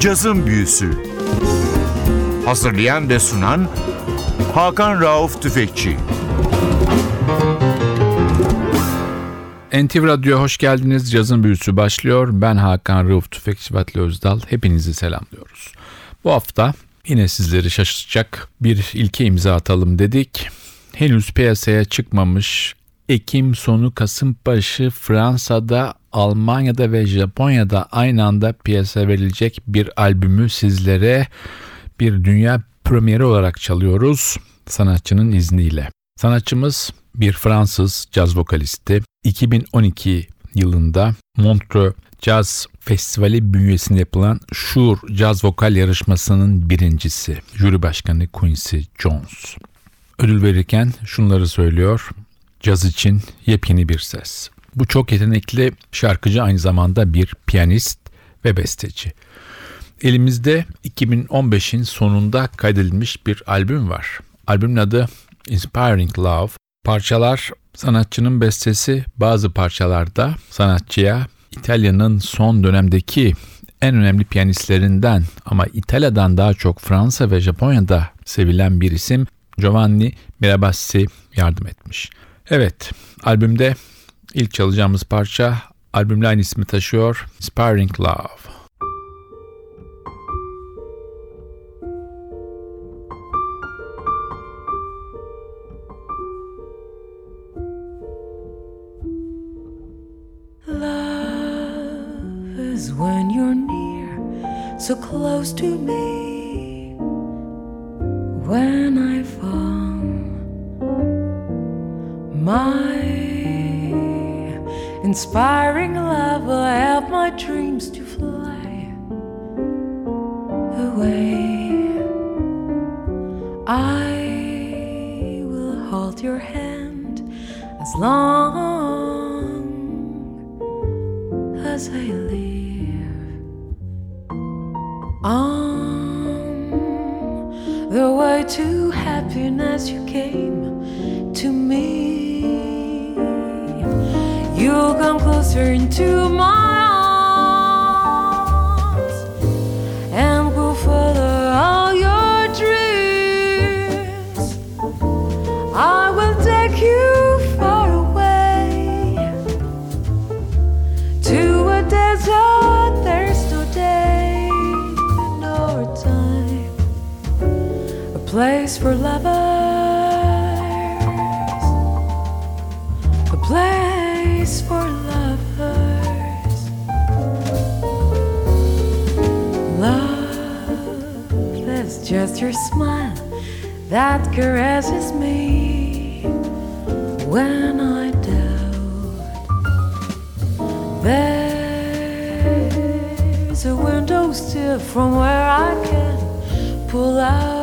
Cazın Büyüsü Hazırlayan ve sunan Hakan Rauf Tüfekçi NTV Radyo'ya hoş geldiniz. Cazın Büyüsü başlıyor. Ben Hakan Rauf Tüfekçi Vatli Özdal. Hepinizi selamlıyoruz. Bu hafta yine sizleri şaşırtacak bir ilke imza atalım dedik. Henüz piyasaya çıkmamış Ekim sonu Kasım başı Fransa'da, Almanya'da ve Japonya'da aynı anda piyasa verilecek bir albümü sizlere bir dünya premieri olarak çalıyoruz sanatçının izniyle. Sanatçımız bir Fransız caz vokalisti. 2012 yılında Montreux Jazz Festivali bünyesinde yapılan Şur Caz Vokal Yarışması'nın birincisi. Jüri Başkanı Quincy Jones. Ödül verirken şunları söylüyor. Caz için yepyeni bir ses. Bu çok yetenekli şarkıcı aynı zamanda bir piyanist ve besteci. Elimizde 2015'in sonunda kaydedilmiş bir albüm var. Albümün adı Inspiring Love. Parçalar sanatçının bestesi, bazı parçalarda sanatçıya İtalya'nın son dönemdeki en önemli piyanistlerinden ama İtalya'dan daha çok Fransa ve Japonya'da sevilen bir isim Giovanni Mirabassi yardım etmiş. Evet, albümde ilk çalacağımız parça albümle aynı ismi taşıyor Inspiring Love. When you're near, so close to me. When I fall, my inspiring love will help my dreams to fly away. I will hold your hand as long as I live on the way to happiness you came to me. Come closer into my your smile that caresses me when I doubt. There's a window still from where I can pull out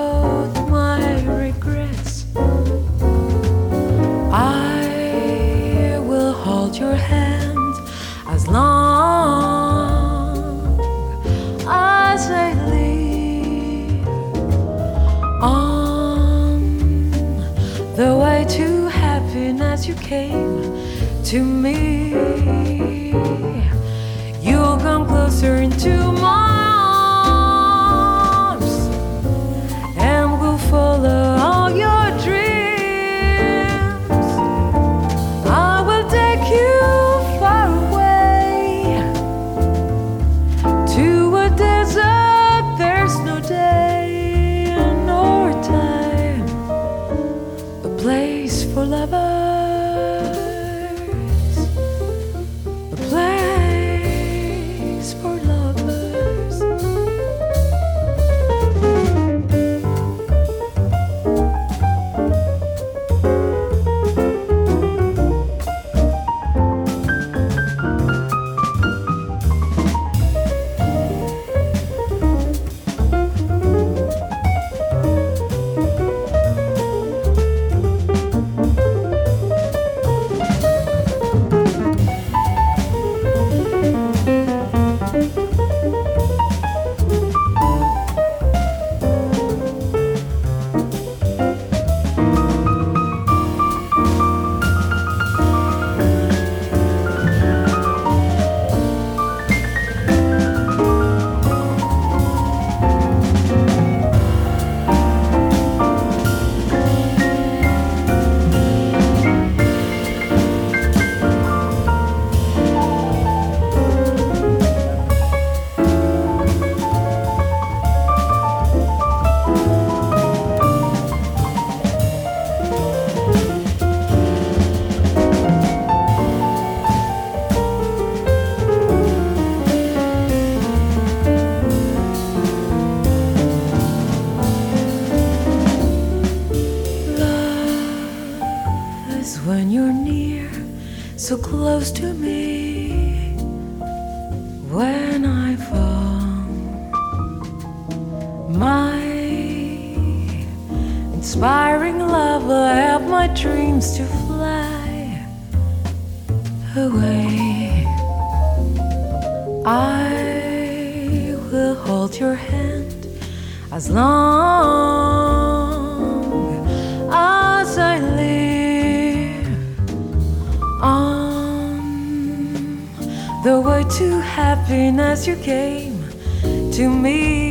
inspiring love will help my dreams to fly away. I will hold your hand as long as I live on the way to happiness you came to me.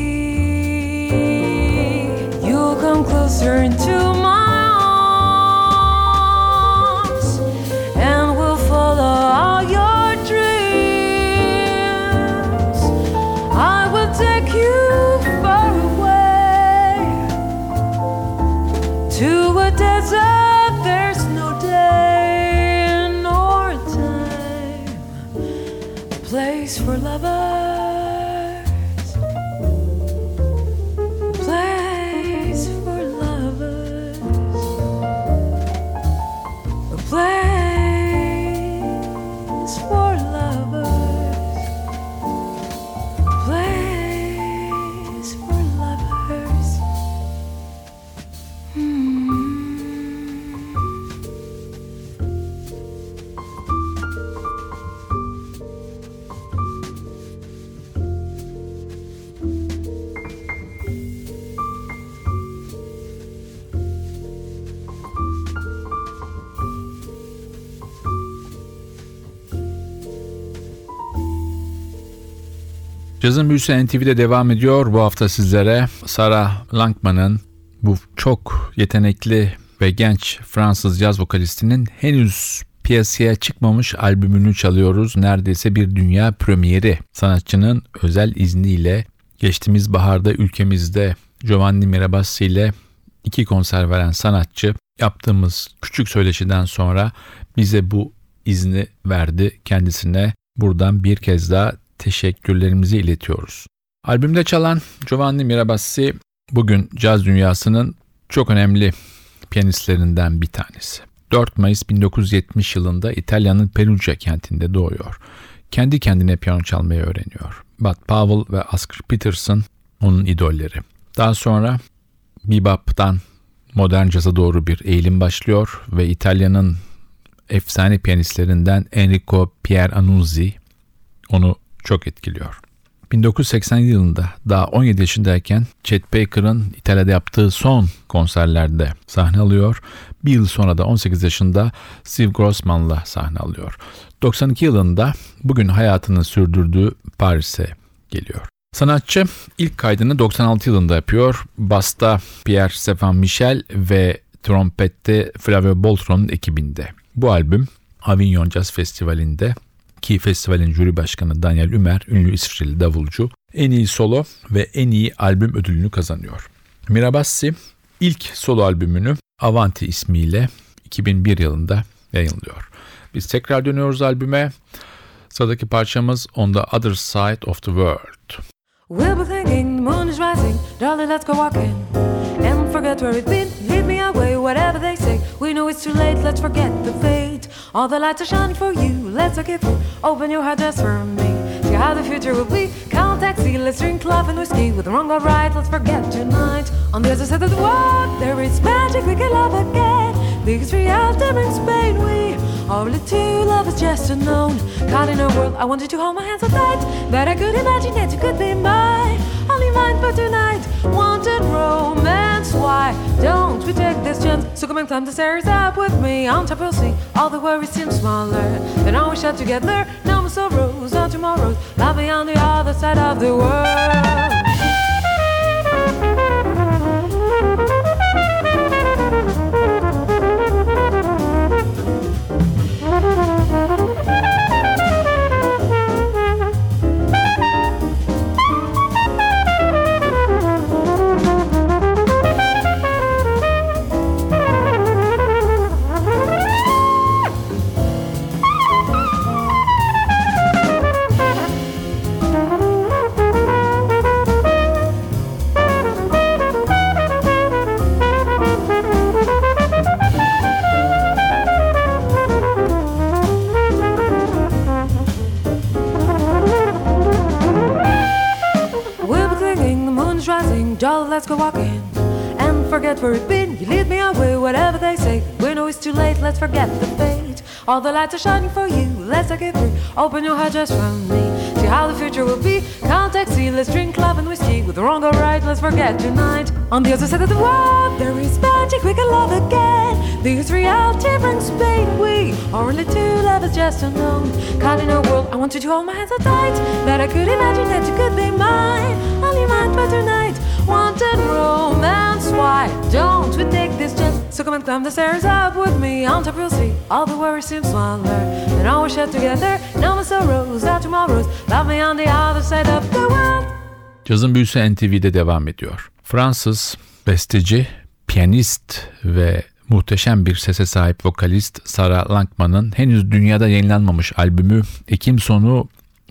Come closer into my Cazın Büyüsü NTV'de devam ediyor. Bu hafta sizlere Sarah Langman'ın bu çok yetenekli ve genç Fransız caz vokalistinin henüz piyasaya çıkmamış albümünü çalıyoruz. Neredeyse bir dünya premieri. Sanatçının özel izniyle geçtiğimiz baharda ülkemizde Giovanni Mirabassi ile iki konser veren sanatçı yaptığımız küçük söyleşiden sonra bize bu izni verdi kendisine. Buradan bir kez daha teşekkürlerimizi iletiyoruz. Albümde çalan Giovanni Mirabassi bugün caz dünyasının çok önemli piyanistlerinden bir tanesi. 4 Mayıs 1970 yılında İtalya'nın Perugia kentinde doğuyor. Kendi kendine piyano çalmayı öğreniyor. Bud Powell ve Oscar Peterson onun idolleri. Daha sonra bebop'tan modern caza doğru bir eğilim başlıyor ve İtalya'nın efsane piyanistlerinden Enrico Pieranunzi onu çok etkiliyor. 1987 yılında daha 17 yaşındayken Chet Baker'ın İtalya'da yaptığı son konserlerde sahne alıyor. Bir yıl sonra da 18 yaşında Steve Grossman'la sahne alıyor. 92 yılında bugün hayatını sürdürdüğü Paris'e geliyor. Sanatçı ilk kaydını 96 yılında yapıyor. Basta Pierre Stefan Michel ve trompette Flavio Boltron'un ekibinde. Bu albüm Avignon Jazz Festivali'nde ki festivalin jüri başkanı Daniel Ümer, ünlü İsrail davulcu, en iyi solo ve en iyi albüm ödülünü kazanıyor. Mirabassi ilk solo albümünü Avanti ismiyle 2001 yılında yayınlıyor. Biz tekrar dönüyoruz albüme. Sıradaki parçamız On the Other Side of the World. We'll be thinking moon is rising, darling, let's go walking. Forget where we've been, lead me away, whatever they say. We know it's too late, let's forget the fate. All the lights are shining for you, let's take it. Open your heart just for me. See how the future will be. Count taxi, let's drink love and whiskey. With the wrong or right, let's forget tonight. On the other side of the world, there is magic we can love again. Because reality brings pain, we are really two love is just unknown. Caught in a world, I wanted to hold my hands so tight that I could imagine that you could be mine. Only mine for tonight. Wanted romance, why don't we take this chance? So come and climb the stairs up with me. On top, you'll see all the worries seem smaller. Then all we shut together, no more sorrows, no tomorrows. Love me on the other side of the world. You lead me away, whatever they say. We know it's too late, let's forget the fate. All the lights are shining for you, let's take it through. Open your heart just for me. See how the future will be. Contact sea, let's drink love and whiskey. With the wrong or right, let's forget tonight. On the other side of the world, there is magic, we can love again. This reality brings pain. We are only two lovers just unknown. Caught in a world, I want you to hold my hands so tight that I could imagine that you could be mine. Only mine for tonight. Wanted romance, why don't we take this chance? So come and climb the stairs up with me. On top you'll see all the worries seem smaller. And all we share together, no more sorrows, our tomorrows. Love me on the other side of the world. Cazın büyüsü NTV'de devam ediyor. Fransız besteci, piyanist ve muhteşem bir sese sahip vokalist Sarah Lankman'ın henüz dünyada yayınlanmamış albümü Ekim sonu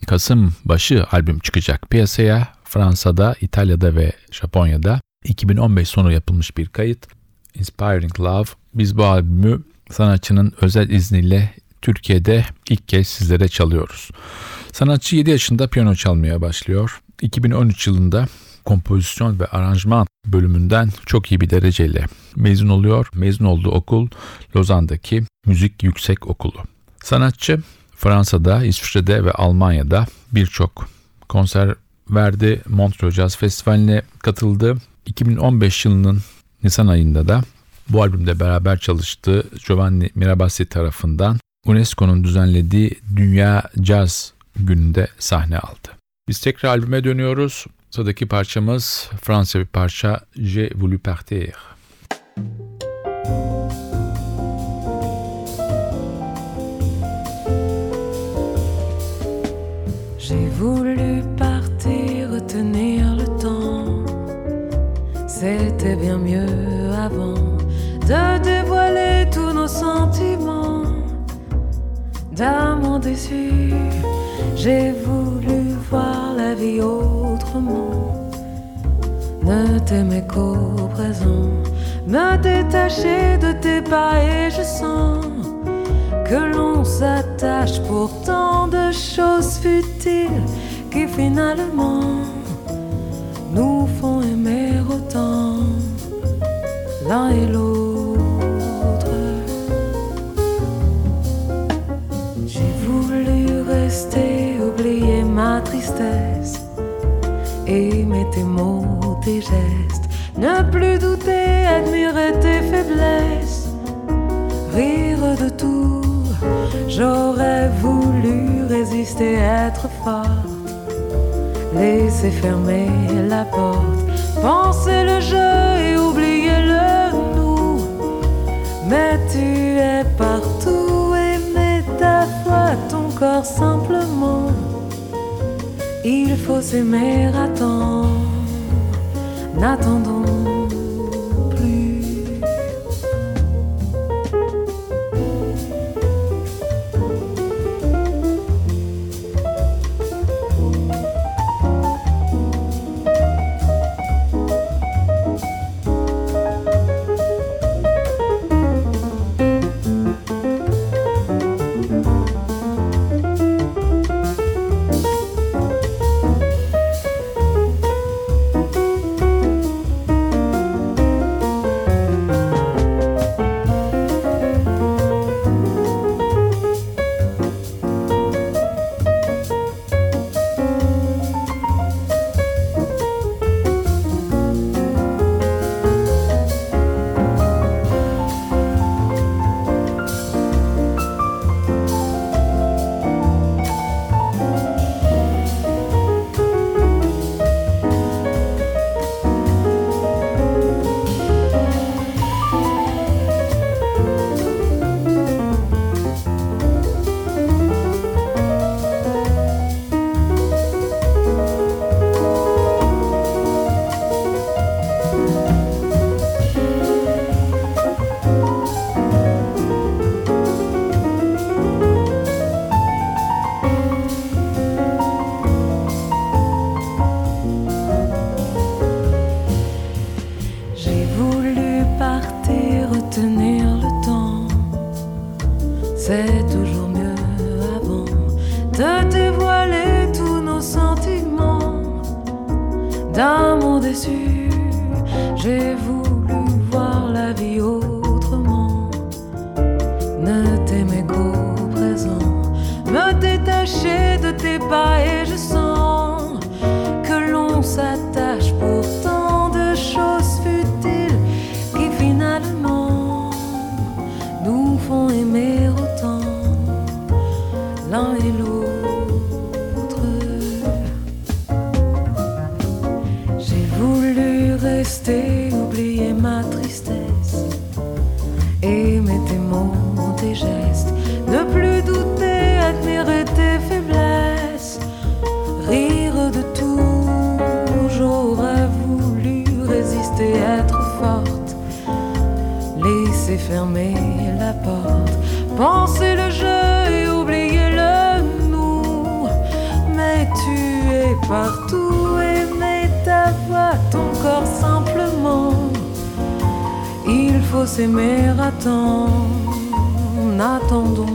Kasım başı albüm çıkacak piyasaya. Fransa'da, İtalya'da ve Japonya'da 2015 sonu yapılmış bir kayıt. Inspiring Love. Biz bu albümü sanatçının özel izniyle Türkiye'de ilk kez sizlere çalıyoruz. Sanatçı 7 yaşında piyano çalmaya başlıyor. 2013 yılında kompozisyon ve aranjman bölümünden çok iyi bir dereceyle mezun oluyor. Mezun olduğu okul Lozan'daki Müzik Yüksek Okulu. Sanatçı Fransa'da, İsviçre'de ve Almanya'da birçok konser verdi. Montreux Jazz Festivali'ne katıldı. 2015 yılının Nisan ayında da bu albümde beraber çalıştığı Giovanni Mirabassi tarafından UNESCO'nun düzenlediği Dünya Caz Günü'nde sahne aldı. Biz tekrar albüme dönüyoruz. Sıradaki parçamız Fransa bir parça J'ai voulu partir. J'ai voulu partir, retenir le temps. C'était bien mieux avant de dévoiler tous nos sentiments. D'amour déçu, j'ai voulu voir la vie autrement. Ne t'aimer qu'au présent, me détacher de tes pas et je sens que l'on s'attache pour tant de choses futiles qui finalement nous font aimer autant l'un et l'autre. J'ai voulu rester, oublier ma tristesse, aimer tes mots, tes gestes, ne plus douter, admirer tes faiblesses, rire de tout. J'aurais voulu résister, être forte, laisser fermer la porte, penser le jeu et oublier le nous. Mais tu es partout, aimer ta foi, ton corps simplement. Il faut s'aimer à temps, n'attendons s'aimer à temps, n'attendons plus.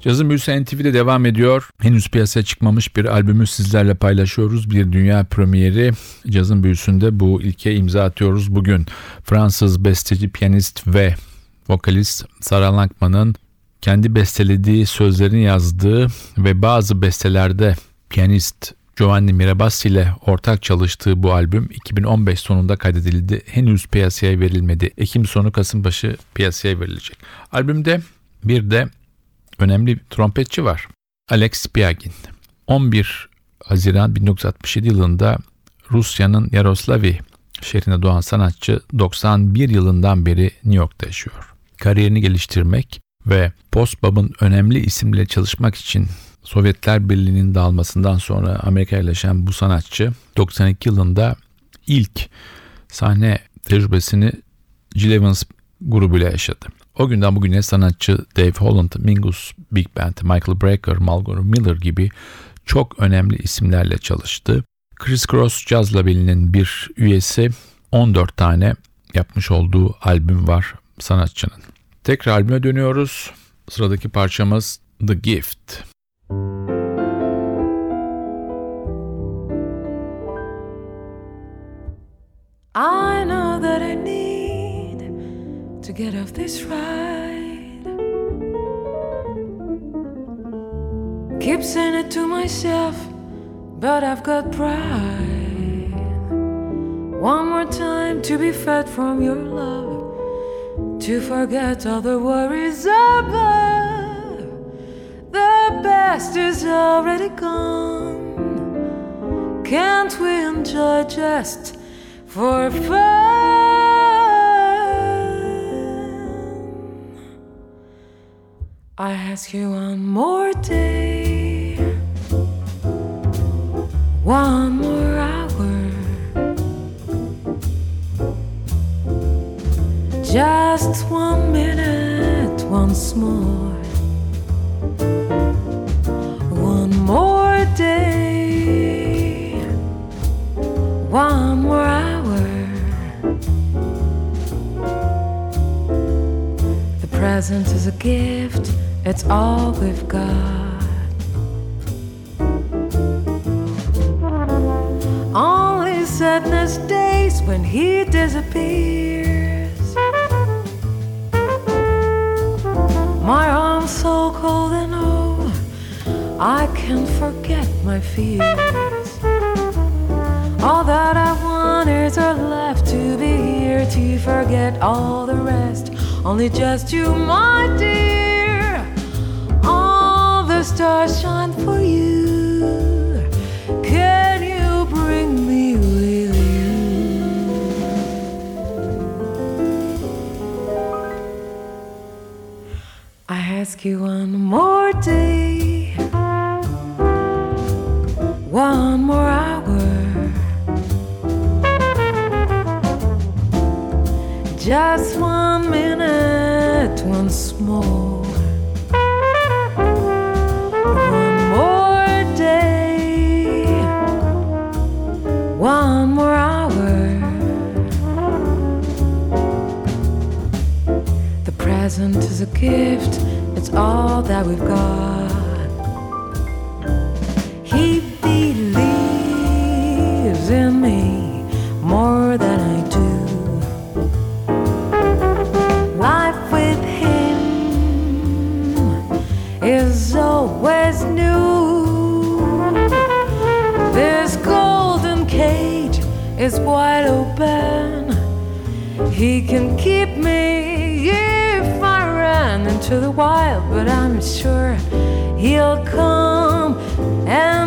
Cazın Büyüsü NTV'de devam ediyor. Henüz piyasaya çıkmamış bir albümü sizlerle paylaşıyoruz. Bir dünya premieri. Cazın Büyüsü'nde bu ilke imza atıyoruz bugün. Fransız besteci, piyanist ve vokalist Sarah Lankman'ın kendi bestelediği, sözlerini yazdığı ve bazı bestelerde piyanist Giovanni Mirabassi ile ortak çalıştığı bu albüm 2015 sonunda kaydedildi. Henüz piyasaya verilmedi. Ekim sonu Kasım başı piyasaya verilecek. Albümde bir de önemli bir trompetçi var. Alex Piagin. 11 Haziran 1967 yılında Rusya'nın Yaroslavi şehrinde doğan sanatçı 91 yılından beri New York'ta yaşıyor. Kariyerini geliştirmek ve post-bob'un önemli isimle çalışmak için Sovyetler Birliği'nin dağılmasından sonra Amerika'ya yerleşen bu sanatçı 92 yılında ilk sahne tecrübesini Jill grubuyla yaşadı. O günden bugüne sanatçı Dave Holland, Mingus Big Band, Michael Brecker, Malcolm Miller gibi çok önemli isimlerle çalıştı. Chris Cross Jazz labelinin bir üyesi 14 tane yapmış olduğu albüm var sanatçının. Tekrar albüme dönüyoruz. Sıradaki parçamız The Gift. I know that I need to get off this ride. Keep saying it to myself, but I've got pride. One more time to be fed from your love, to forget all the worries above. Best is already gone. Can't we enjoy just for fun? I ask you one more day, one more hour, just one minute once more, day, one more hour. The present is a gift, it's all we've got. Only sadness days when he disappears. My arms so cold I can't forget my fears. All that I want is are left to be here to forget all the rest. Only just you, my dear. All the stars shine for you. Can you bring me with you? I ask you one more Just one minute once more. One more day. One more hour. The present is a gift, it's all that we've got. He can keep me if I run into the wild, but I'm sure he'll come and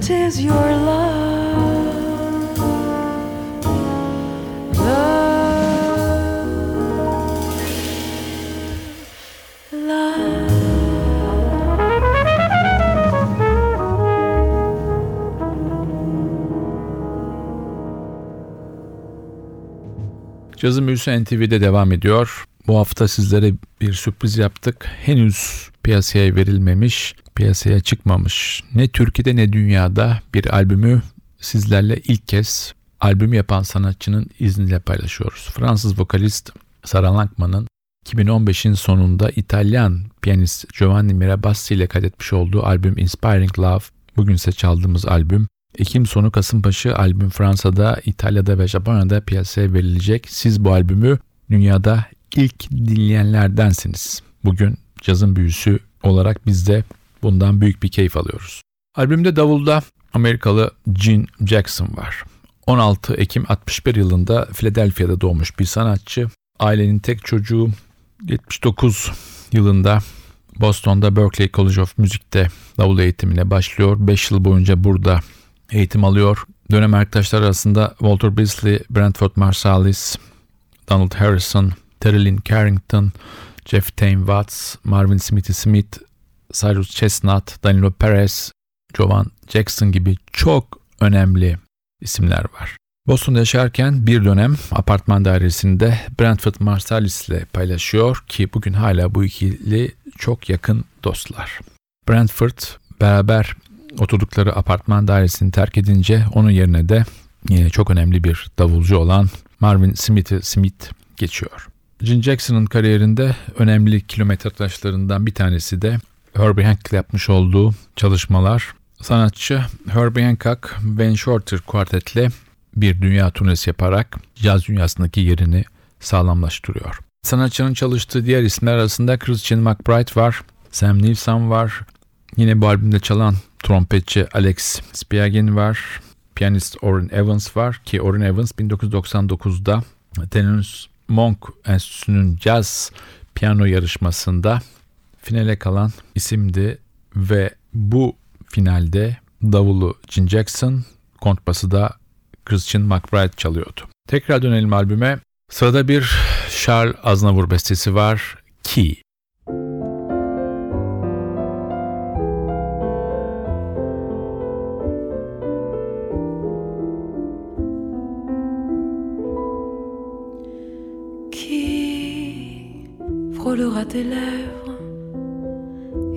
present is your love. Love, Cazın Büyüsü NTV'de devam ediyor. Bu hafta sizlere bir sürpriz yaptık. Henüz piyasaya verilmemiş, piyasaya çıkmamış ne Türkiye'de ne dünyada bir albümü sizlerle ilk kez albüm yapan sanatçının izniyle paylaşıyoruz. Fransız vokalist Sarah Lankman'ın 2015'in sonunda İtalyan piyanist Giovanni Mirabassi ile kaydetmiş olduğu albüm Inspiring Love bugün ise çaldığımız albüm. Ekim sonu Kasımpaşı albüm Fransa'da, İtalya'da ve Japonya'da piyasaya verilecek. Siz bu albümü dünyada ilk dinleyenlerdensiniz. Bugün cazın büyüsü olarak biz de bundan büyük bir keyif alıyoruz. Albümde davulda Amerikalı Gene Jackson var. 16 Ekim 61 yılında Philadelphia'da doğmuş bir sanatçı. Ailenin tek çocuğu 79 yılında Boston'da Berklee College of Music'te davul eğitimine başlıyor. 5 yıl boyunca burada eğitim alıyor. Dönem arkadaşlar arasında Walter Beasley, Brentford Marsalis, Donald Harrison, Terry Carrington, Jeff Tame Watts, Marvin Smithy Smith, Cyrus Chestnut, Danilo Perez, Jovan Jackson gibi çok önemli isimler var. Boston'da yaşarken bir dönem apartman dairesinde Brentford Marsalis ile paylaşıyor ki bugün hala bu ikili çok yakın dostlar. Brentford beraber oturdukları apartman dairesini terk edince onun yerine de yine çok önemli bir davulcu olan Marvin Smith Smith geçiyor. Gene Jackson'ın kariyerinde önemli kilometre taşlarından bir tanesi de Herbie Hancock yapmış olduğu çalışmalar. Sanatçı Herbie Hancock, Ben Shorter kuartetle bir dünya turnesi yaparak caz dünyasındaki yerini sağlamlaştırıyor. Sanatçının çalıştığı diğer isimler arasında Christian McBride var, Sam Nilsson var, yine bu albümde çalan trompetçi Alex Spiagin var, piyanist Orrin Evans var ki Orrin Evans 1999'da Thelonious Monk Enstitüsü'nün caz piyano yarışmasında finale kalan isimdi ve bu finalde davulu Gene Jackson, kontbası da Christian McBride çalıyordu. Tekrar dönelim albüme. Sırada bir Charles Aznavour bestesi var. Key. Qui frôlera tes lèvres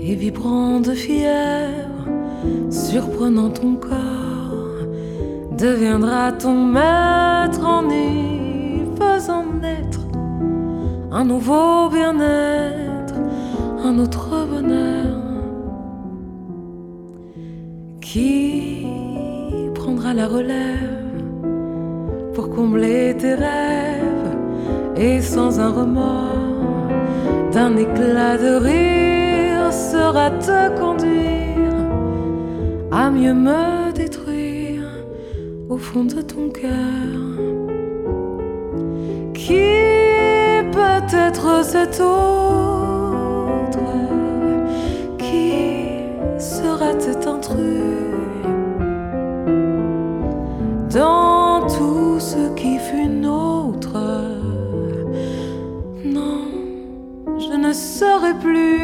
et vibrant de fièvre, surprenant ton corps, deviendra ton maître en y faisant naître un nouveau bien-être, un autre bonheur. Qui prendra la relève pour combler tes rêves et sans un remords, d'un éclat de rire sera te conduire à mieux me détruire au fond de ton cœur. Qui peut être cet autre? Qui sera cet intrus? Dans tout ce qui fut nôtre Non, je ne saurais plus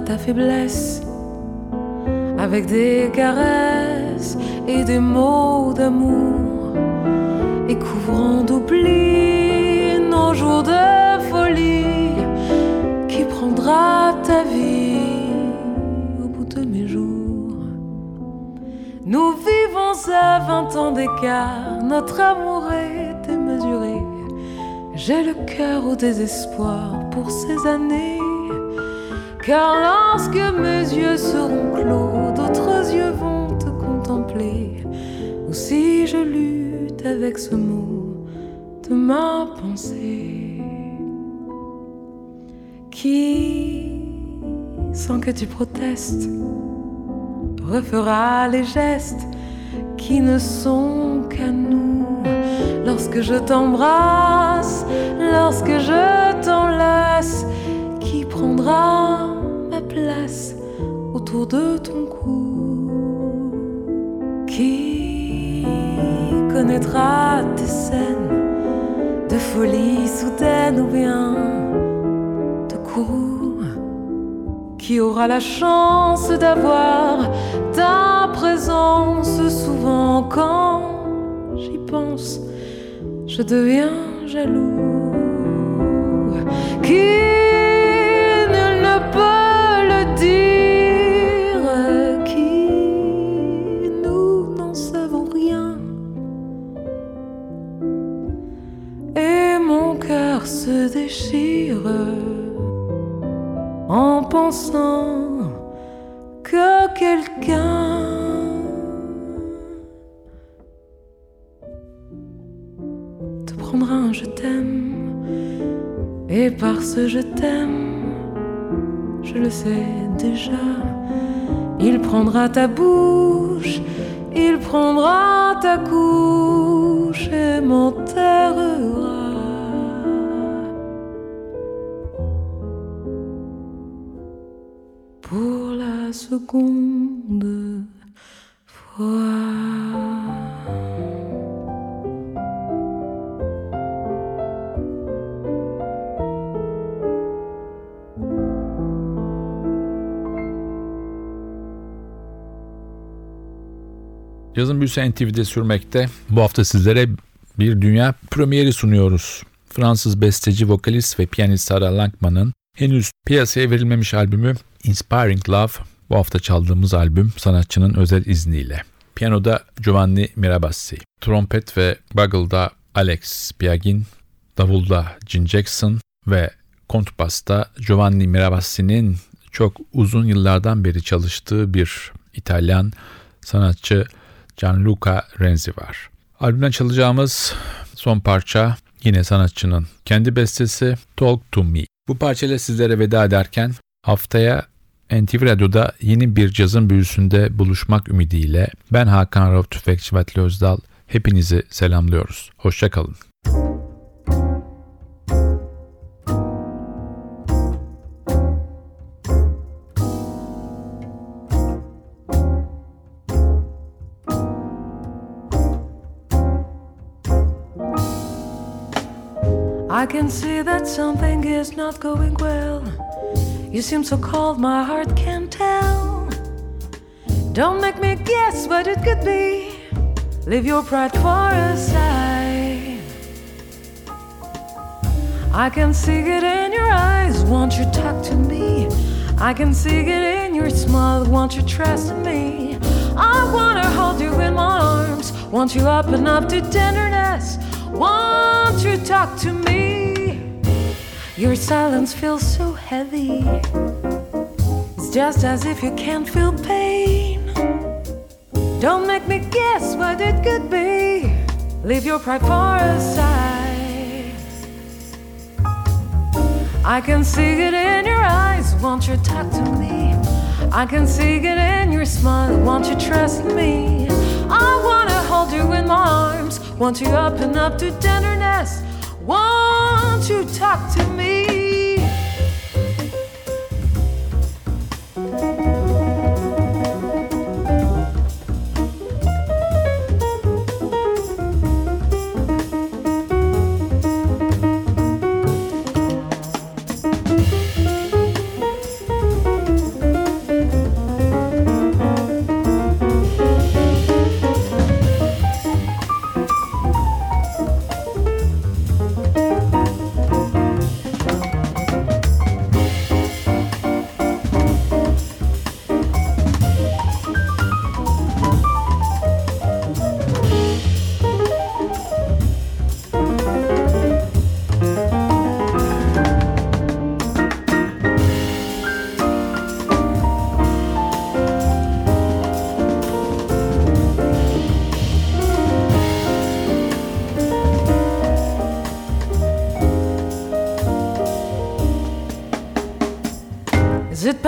ta faiblesse avec des caresses et des mots d'amour et couvrant d'oubli nos jours de folie qui prendra ta vie au bout de mes jours. Nous vivons à vingt ans d'écart, notre amour est démesuré. J'ai le cœur au désespoir pour ces années. Car lorsque mes yeux seront clos, d'autres yeux vont te contempler. Ou si je lutte avec ce mot de ma pensée, qui, sans que tu protestes, refera les gestes qui ne sont qu'à nous. Lorsque je t'embrasse, lorsque je t'enlace, qui prendra autour de ton cou. Qui connaîtra tes scènes de folie soudaine ou bien de courroux Qui aura la chance d'avoir ta présence souvent quand j'y pense, je deviens jaloux. Sais déjà, il prendra ta bouche, il prendra ta couche et m'enterrera. Pour la seconde Yazın büyüsü NTV'de sürmekte. Bu hafta sizlere bir dünya premieri sunuyoruz. Fransız besteci, vokalist ve piyanist Sarah Langman'ın henüz piyasaya verilmemiş albümü Inspiring Love bu hafta çaldığımız albüm sanatçının özel izniyle. Piyanoda Giovanni Mirabassi, trompet ve buggle'da Alex Piagin, davulda Gene Jackson ve kontrbasta Giovanni Mirabassi'nin çok uzun yıllardan beri çalıştığı bir İtalyan sanatçı Gianluca Renzi var. Albümden çalacağımız son parça yine sanatçının kendi bestesi Talk to Me. Bu parçayla sizlere veda ederken haftaya NTV Radyo'da yeni bir cazın büyüsünde buluşmak ümidiyle ben Hakan Rauf Tüfekçi Vatli Özdal hepinizi selamlıyoruz. Hoşçakalın. Can see that something is not going well. You seem so cold, my heart can't tell. Don't make me guess what it could be. Leave your pride for aside. I can see it in your eyes, won't you talk to me? I can see it in your smile, won't you trust me? I wanna hold you in my arms, won't you open up to tenderness. Won't you talk to me? Your silence feels so heavy. It's just as if you can't feel pain. Don't make me guess what it could be. Leave your pride far aside. I can see it in your eyes. Won't you talk to me? I can see it in your smile. Won't you trust me? I wanna hold you in my arms. Won't you open up to tenderness. You talk to me?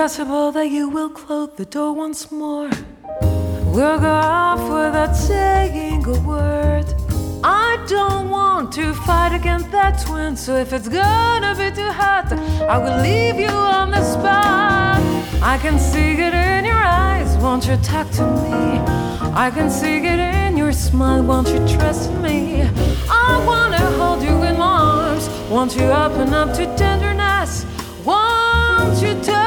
Possible that you will close the door once more? We'll go off without saying a word. I don't want to fight against that twin, so if it's gonna be too hot, I will leave you on the spot. I can see it in your eyes, won't you talk to me? I can see it in your smile, won't you trust me? I wanna hold you in my arms, won't you open up to tenderness. Won't you talk